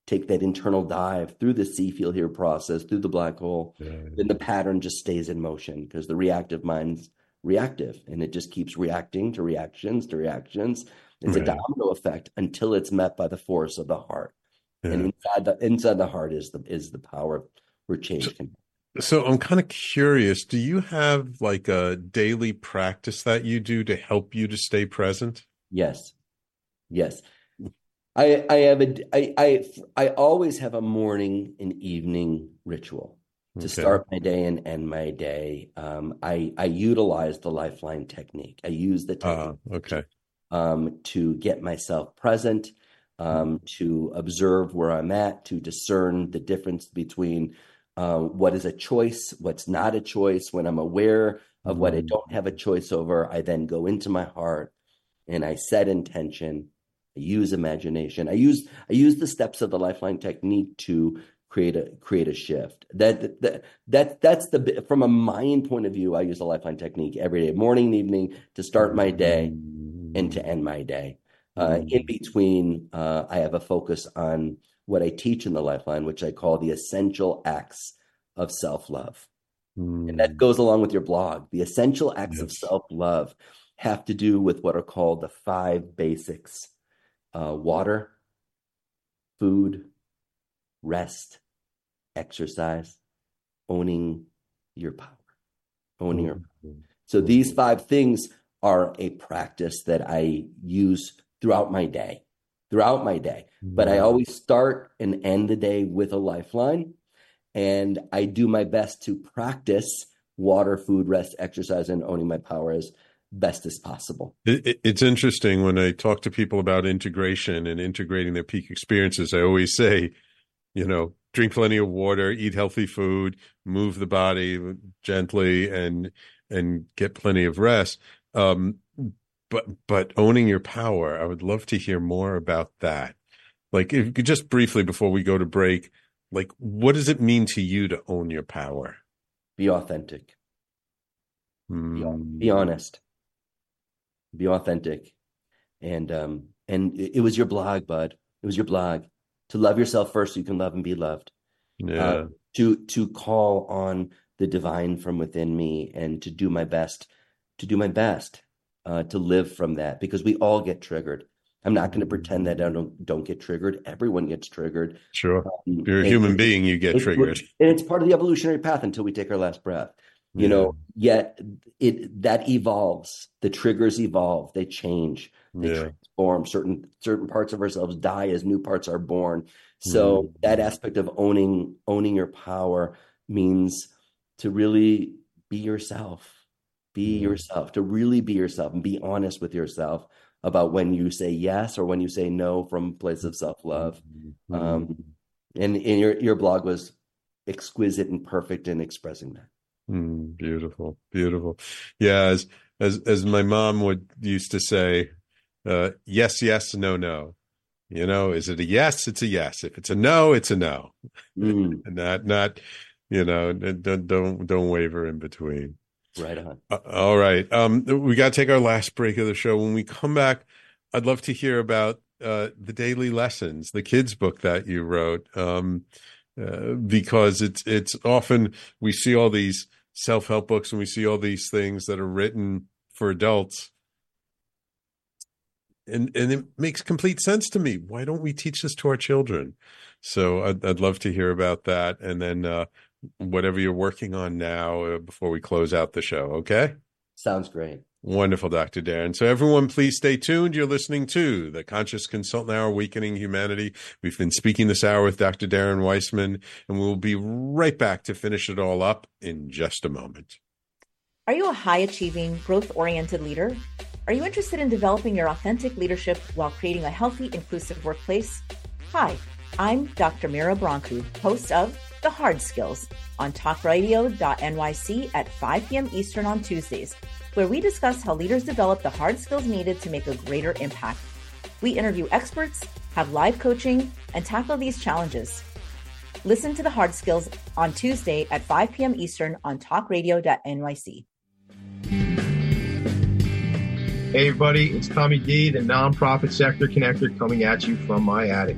take that internal dive through the see feel hear process, through the black hole. Yeah. Then the pattern just stays in motion because the reactive mind's reactive and it just keeps reacting to reactions to reactions. It's right. a domino effect until it's met by the force of the heart. Yeah. And inside the inside the heart is the is the power where change can so I'm kind of curious. Do you have like a daily practice that you do to help you to stay present? Yes, yes. I I have a I I I always have a morning and evening ritual to okay. start my day and end my day. Um, I I utilize the lifeline technique. I use the uh, technique. Uh, okay. Um, to get myself present, um, to observe where I'm at, to discern the difference between um, what is a choice, what's not a choice. When I'm aware of what I mm. don't have a choice over, I then go into my heart and I set intention. I use imagination. I use I use the steps of the lifeline technique to create a create a shift. That that that that's the from a mind point of view. I use the lifeline technique every day, morning and evening, to start my day and to end my day. Uh, in between, uh, I have a focus on what I teach in the Lifeline, which I call the essential acts of self love. Mm. And that hmm. goes along with your blog. The essential acts yes. of self love have to do with what are called the five basics uh, water, food, rest, exercise, owning your power. Owning mm. your power. So these five things are a practice that I use throughout my day throughout my day. But I always start and end the day with a lifeline. And I do my best to practice water, food, rest, exercise, and owning my power as best as possible. it's interesting when I talk to people about integration and integrating their peak experiences. I always say, you know, drink plenty of water, eat healthy food, move the body gently, and and get plenty of rest. Um, but but owning your power i would love to hear more about that. Like if just briefly before we go to break like what does it mean to you to own your power? Be authentic. Mm. be, honest. Be authentic. And um and it was your blog bud. It was your blog. To love yourself first so you can love and be loved. Yeah. uh, to to call on the divine from within me and to do my best to do my best uh, to live from that because we all get triggered. I'm not going to pretend that I don't don't get triggered. Everyone gets triggered. Sure, um, you're a human being. You get triggered, and it's part of the evolutionary path until we take our last breath. you know yet it that evolves the triggers evolve they change they Yeah. transform certain certain parts of ourselves die as new parts are born so Mhm. that aspect of owning owning your power means to really be yourself be Mhm. yourself to really be yourself and be honest with yourself about when you say yes or when you say no from a place of self-love Mm-hmm. um, and, and your your blog was exquisite and perfect in expressing that Mm, beautiful, beautiful. Yeah, as as as my mom would used to say, uh, yes, yes, no, no. You know, is it a yes? It's a yes. If it's a no, it's a no. Mm, And not not, you know, don't don't don't waver in between. Right on Uh, all right. Um, we got to take our last break of the show. When we come back, I'd love to hear about uh, the daily lessons, the kids' book that you wrote, um, uh, because it's it's often we see all these self help books and we see all these things that are written for adults, and and it makes complete sense to me. Why don't we teach this to our children? So I'd, I'd love to hear about that, and then uh, whatever you're working on now uh, before we close out the show. Okay. sounds great Wonderful, Dr. Darren. So, everyone, please stay tuned. You're listening to the Conscious Consultant Hour, Awakening Humanity. We've been speaking this hour with Dr. Darren Weissman, and we'll be right back to finish it all up in just a moment. Are you a high achieving, growth oriented leader? Are you interested in developing your authentic leadership while creating a healthy, inclusive workplace? Hi, I'm Dr. Mira Brancu, host of The Hard Skills on talkradio.nyc at 5 p.m. Eastern on Tuesdays, where we discuss how leaders develop the hard skills needed to make a greater impact. We interview experts, have live coaching, and tackle these challenges. Listen to The Hard Skills on Tuesday at 5 p.m. Eastern on talkradio.nyc. Hey, everybody, it's Tommy D, the nonprofit sector connector, coming at you from my attic.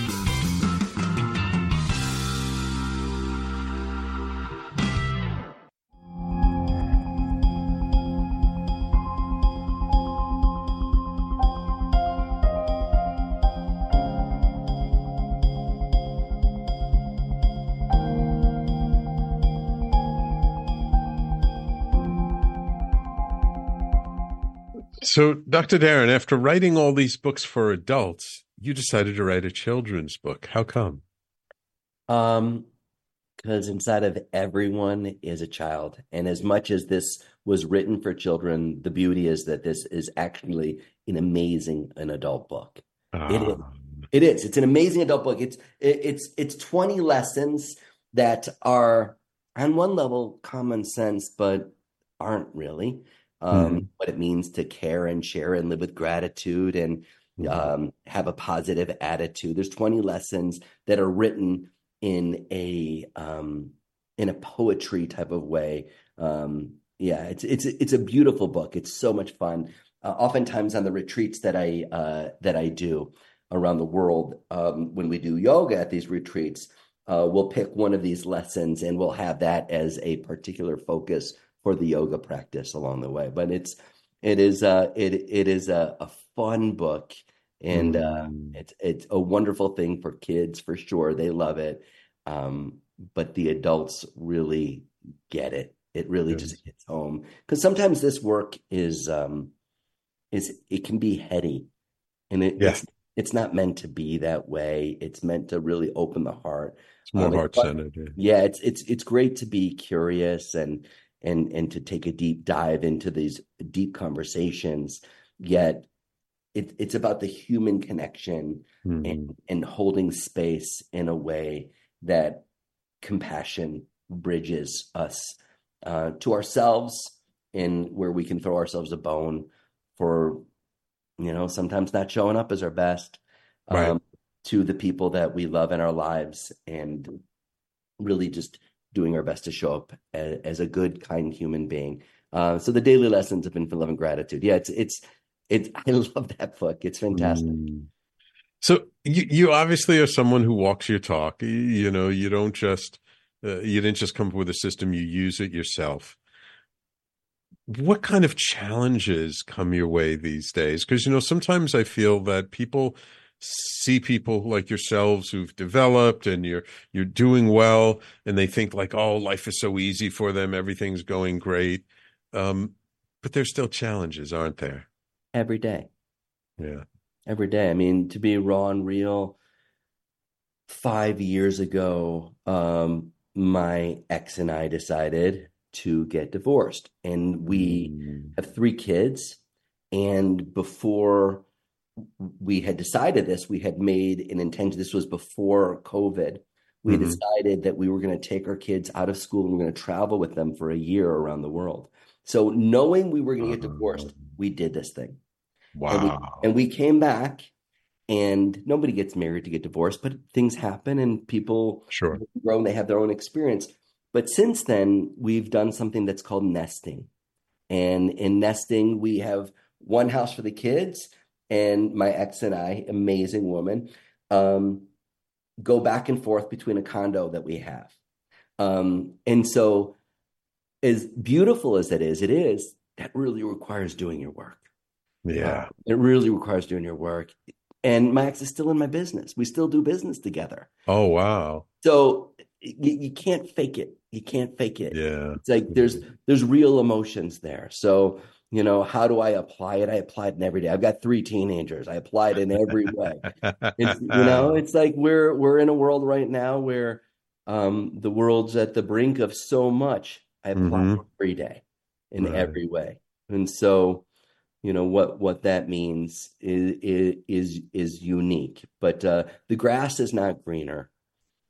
So, Dr. Darren, after writing all these books for adults, you decided to write a children's book. How come? Um, because inside of everyone is a child. And as much as this was written for children, the beauty is that this is actually an amazing an adult book. It is. Ah, It is. It's an amazing adult book. It's it, it's it's 20 lessons that are on one level common sense, but aren't really. Um, what it means to care and share and live with gratitude and um, have a positive attitude. There's 20 lessons that are written in a um, in a poetry type of way. Um, yeah, it's it's it's a beautiful book. It's so much fun. Uh, oftentimes on the retreats that I uh, that I do around the world, um, when we do yoga at these retreats, uh, we'll pick one of these lessons and we'll have that as a particular focus for the yoga practice along the way. But it's it is uh, it it is a, a fun book and uh, Mm. it's it's a wonderful thing for kids for sure. They love it, um, but the adults really get it. It really Yes. just hits home because sometimes this work is um, is it can be heady, and it, Yeah. it's it's not meant to be that way. It's meant to really open the heart. It's more Um, heart centered. yeah, it's it's it's great to be curious and and and to take a deep dive into these deep conversations yet it, it's about the human connection Mhm. and and holding space in a way that compassion bridges us uh, to ourselves and where we can throw ourselves a bone for you know sometimes not showing up as our best um, Right. to the people that we love in our lives and really just doing our best to show up as, as a good kind human being uh, so the daily lessons of infinite love and gratitude yeah it's it's it's i love that book it's fantastic Mm. So you you obviously are someone who walks your talk. You, know, you don't just uh, you didn't just come up with a system. You use it yourself. What kind of challenges come your way these days? Because you know, sometimes I feel that people see people like yourselves who've developed and you're you're doing well, and they think like, oh, life is so easy for them. Everything's going great. Um, but there's still challenges, aren't there? every day Yeah. every day. I mean, to be raw and real, five years ago, um, my ex and I decided to get divorced, and we Mm. have three kids. And before we had decided this, we had made an intention. This was before COVID. We Mhm. decided that we were going to take our kids out of school and we're going to travel with them for a year around the world. So, knowing we were going to get divorced, we did this thing. And we, Wow. and we came back, and nobody gets married to get divorced, but things happen and people Sure. grow and they have their own experience. But since then, we've done something that's called nesting. And in nesting, we have one house for the kids, and my ex and I, amazing woman, um, go back and forth between a condo that we have. Um, and so, as beautiful as it is, it is, that really requires doing your work. Yeah. It really requires doing your work. And my ex is still in my business. We still do business together. Oh wow. So you, you can't fake it. You can't fake it. Yeah. It's like there's there's real emotions there. So, you know, how do I apply it? I apply it in every day. I've got three teenagers. I apply it in every way. It's, you know, it's like we're we're in a world right now where um the world's at the brink of so much. I apply Mhm. it every day in Right. every way. And so, you know, what what that means is is is unique. But uh the grass is not greener.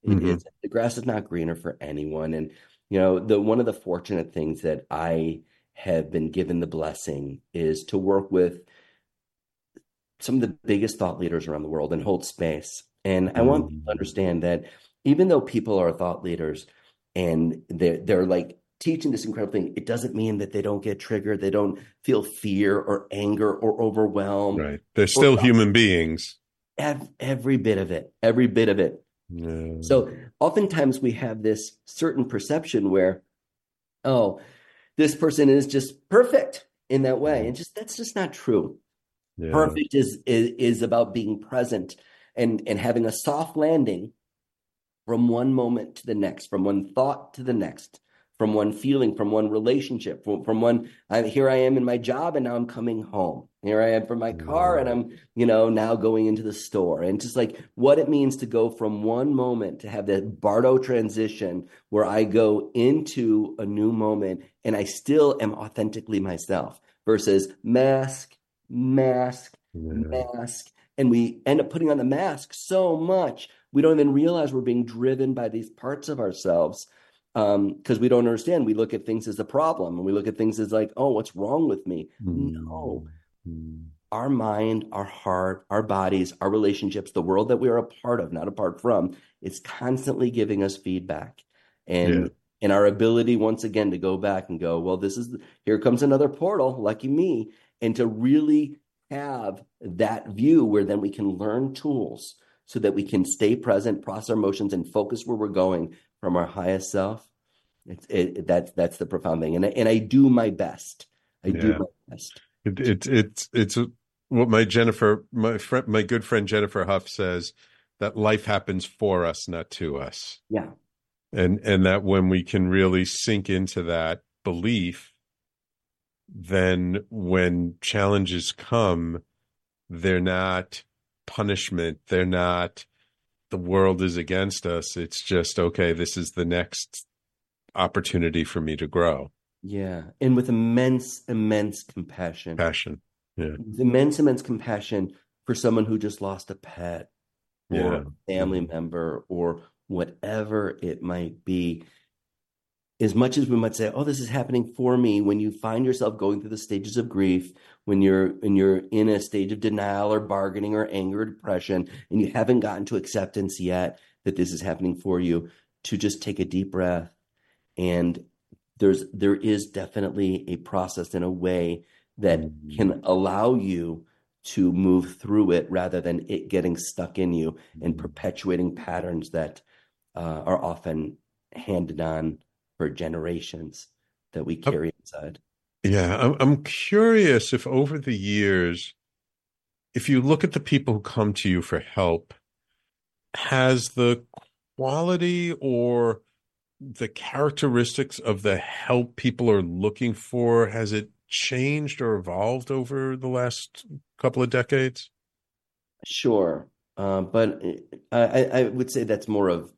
It Mhm. is the grass is not greener for anyone. And you know, the one of the fortunate things that I have been given the blessing is to work with some of the biggest thought leaders around the world and hold space. And I want people mm. to understand that even though people are thought leaders and they're they're like teaching this incredible thing, it doesn't mean that they don't get triggered, they don't feel fear or anger or overwhelm. Right. They're still human beings. Ev- every bit of it, every bit of it. Yeah. So oftentimes we have this certain perception where, oh, this person is just perfect in that way. And just that's just not true. Yeah. Perfect is, is is about being present and and having a soft landing from one moment to the next, from one thought to the next, from one feeling, from one relationship, from, from one I, here I am in my job and now I'm coming home. Here I am from my car and I'm, you know, now going into the store. And just like what it means to go from one moment to have that Bardo transition where I go into a new moment and I still am authentically myself versus mask, mask, mask. And we end up putting on the mask so much we don't even realize we're being driven by these parts of ourselves Um, because we don't understand. We look at things as a problem and we look at things as like, oh, what's wrong with me? No. Mm-hmm. Mm-hmm. Our mind, our heart, our bodies, our relationships, the world that we are a part of, not apart from, is constantly giving us feedback. And Yeah. and our ability once again to go back and go, well, this is here comes another portal, lucky me, and to really have that view where then we can learn tools so that we can stay present, process our emotions, and focus where we're going from our highest self. It's it, that's that's the profound thing, and I, and I do my best. I do my best. It, it, it's it's what my Jennifer, my friend, my good friend Jennifer Huff says that life happens for us, not to us, Yeah, and and that when we can really sink into that belief, then when challenges come, they're not punishment. They're not the world is against us. It's just okay. This is the next opportunity for me to grow. Yeah. And with immense, immense compassion. Passion. Yeah. With immense, immense compassion for someone who just lost a pet or Yeah. a family member or whatever it might be. As much as we might say, "Oh, this is happening for me," when you find yourself going through the stages of grief, when you're when you're in a stage of denial or bargaining or anger or depression, and you haven't gotten to acceptance yet that this is happening for you, to just take a deep breath. And there's there is definitely a process and a way that can allow you to move through it rather than it getting stuck in you and perpetuating patterns that uh, are often handed on for generations that we carry inside. Yeah, I'm, I'm curious if over the years, if you look at the people who come to you for help, has the quality or the characteristics of the help people are looking for, has it changed or evolved over the last couple of decades? Sure, uh, but I, I I would say that's more of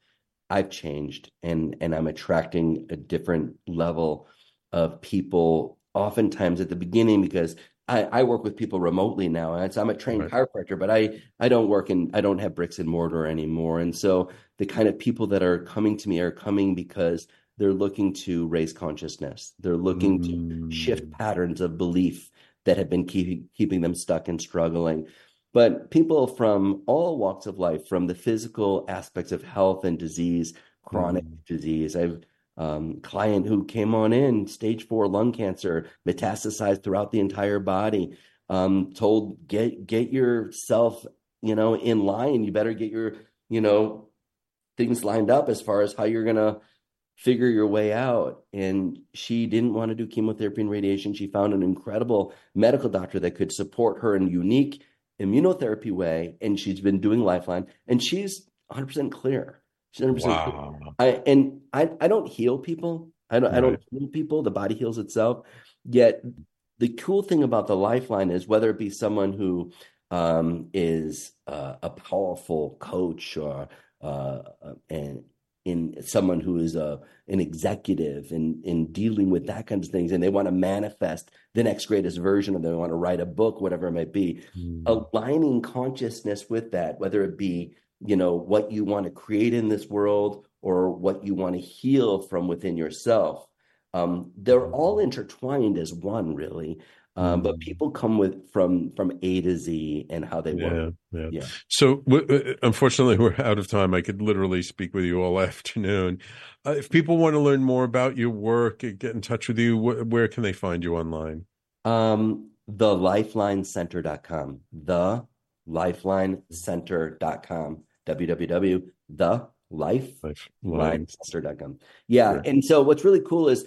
I've changed and and I'm attracting a different level of people. Oftentimes at the beginning, because I, I work with people remotely now, and so I'm a trained Right. chiropractor, but I I don't work in I don't have bricks and mortar anymore, and so the kind of people that are coming to me are coming because they're looking to raise consciousness. They're looking to shift mm. patterns of belief that have been keeping keeping them stuck and struggling. But people from all walks of life, from the physical aspects of health and disease, chronic disease. I've um, client who came on in, stage four lung cancer, metastasized throughout the entire body. Um, told get get yourself, you know, in line. You better get your, you know, things lined up as far as how you're gonna figure your way out. And she didn't want to do chemotherapy and radiation. She found an incredible medical doctor that could support her in unique immunotherapy way. And she's been doing Lifeline and she's 100% clear. She's 100% clear. I, and I, I don't heal people. I don't, I don't heal people. The body heals itself. Yet the cool thing about the Lifeline is whether it be someone who um, is uh, a powerful coach or uh, and in someone who is a an executive in in dealing with that kinds of things, and they want to manifest the next greatest version of them, they want to write a book, whatever it might be, hmm. aligning consciousness with that, whether it be you know what you want to create in this world or what you want to heal from within yourself. Um, they're all hmm. intertwined as one, really. Um, but people come with from from A to Z and how they work. yeah. Yeah. So, w- uh, unfortunately, we're out of time. I could literally speak with you all afternoon. Uh, if people want to learn more about your work, get in touch with you, wh- where can they find you online? Um, thelifelinecenter.com. The lifelinecenter.com. www.thelifelinecenter.com. Yeah. Sure. And so what's really cool is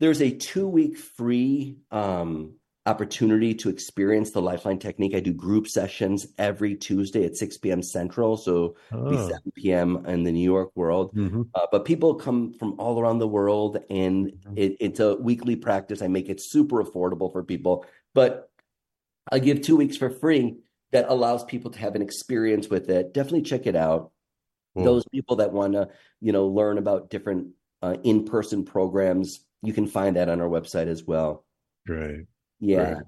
there's a two week free um, opportunity to experience the Lifeline technique. I do group sessions every Tuesday at 6 p.m. Central. So it'd be Oh. 7 p.m. in the New York world. Mhm. Uh, but people come from all around the world, and it, it's a weekly practice. I make it super affordable for people, but I give two weeks for free that allows people to have an experience with it. Definitely check it out. Cool. Those people that want to, you know, learn about different uh, in-person programs, you can find that on our website as well. Great. Yeah. Great.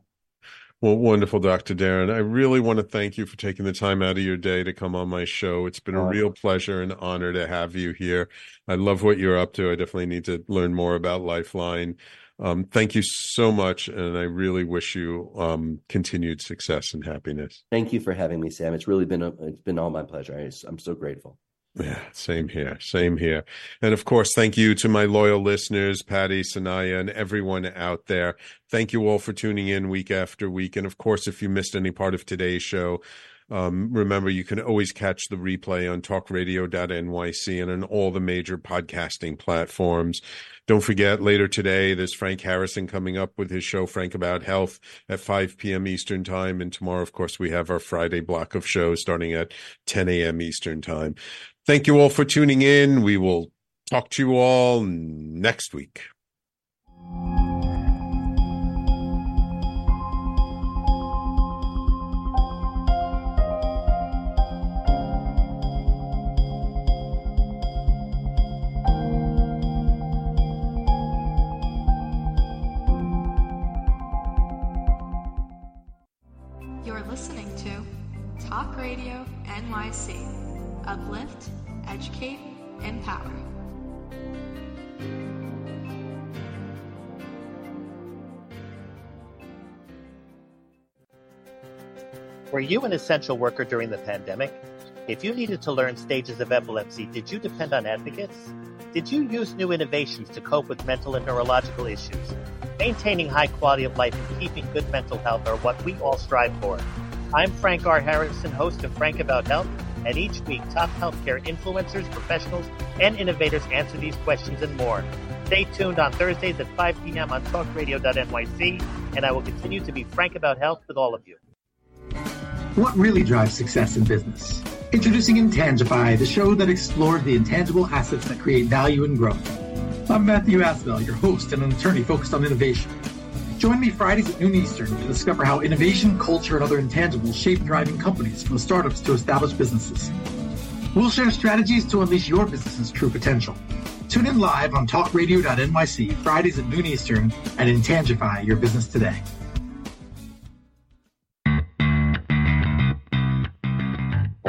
Well, wonderful, Dr. Darren. I really want to thank you for taking the time out of your day to come on my show. It's been a real pleasure and honor to have you here. I love what you're up to. I definitely need to learn more about Lifeline. Um, thank you so much, and I really wish you um, continued success and happiness. Thank you for having me, Sam. It's really been a, it's been all my pleasure. I, I'm so grateful. Yeah, same here. Same here. And of course, thank you to my loyal listeners, Patty, Sanaya, and everyone out there. Thank you all for tuning in week after week. And of course, if you missed any part of today's show, um, remember you can always catch the replay on talkradio.nyc and on all the major podcasting platforms. Don't forget, later today, there's Frank Harrison coming up with his show, Frank About Health, at 5 p.m. Eastern Time. And tomorrow, of course, we have our Friday block of shows starting at 10 a.m. Eastern Time. Thank you all for tuning in. We will talk to you all next week. NYC. Uplift, educate, empower. Were you an essential worker during the pandemic? If you needed to learn stages of epilepsy, did you depend on advocates? Did you use new innovations to cope with mental and neurological issues? Maintaining high quality of life and keeping good mental health are what we all strive for. I'm Frank R. Harrison, host of Frank About Health, and each week top healthcare influencers, professionals, and innovators answer these questions and more. Stay tuned on Thursdays at 5 p.m. on talkradio.nyc, and I will continue to be frank about health with all of you. What really drives success in business? Introducing Intangify, the show that explores the intangible assets that create value and growth. I'm Matthew Asbell, your host and an attorney focused on innovation. Join me Fridays at noon Eastern to discover how innovation, culture, and other intangibles shape thriving companies from startups to established businesses. We'll share strategies to unleash your business's true potential. Tune in live on talkradio.nyc Fridays at noon Eastern and Intangify your business today.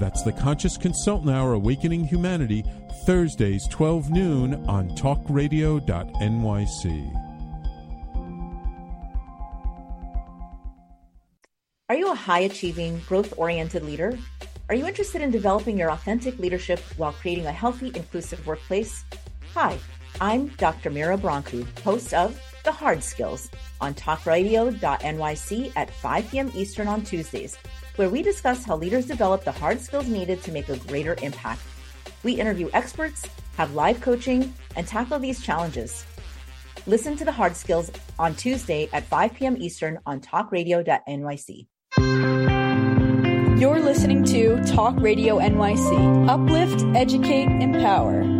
That's The Conscious Consultant Hour Awakening Humanity, Thursdays, 12 noon on talkradio.nyc. Are you a high achieving, growth oriented leader? Are you interested in developing your authentic leadership while creating a healthy, inclusive workplace? Hi, I'm Dr. Mira Brancu, host of The Hard Skills on talkradio.nyc at 5 p.m. Eastern on Tuesdays, where we discuss how leaders develop the hard skills needed to make a greater impact. We interview experts, have live coaching, and tackle these challenges. Listen to The Hard Skills on Tuesday at 5 p.m. Eastern on talkradio.nyc. You're listening to Talk Radio NYC. Uplift, educate, empower.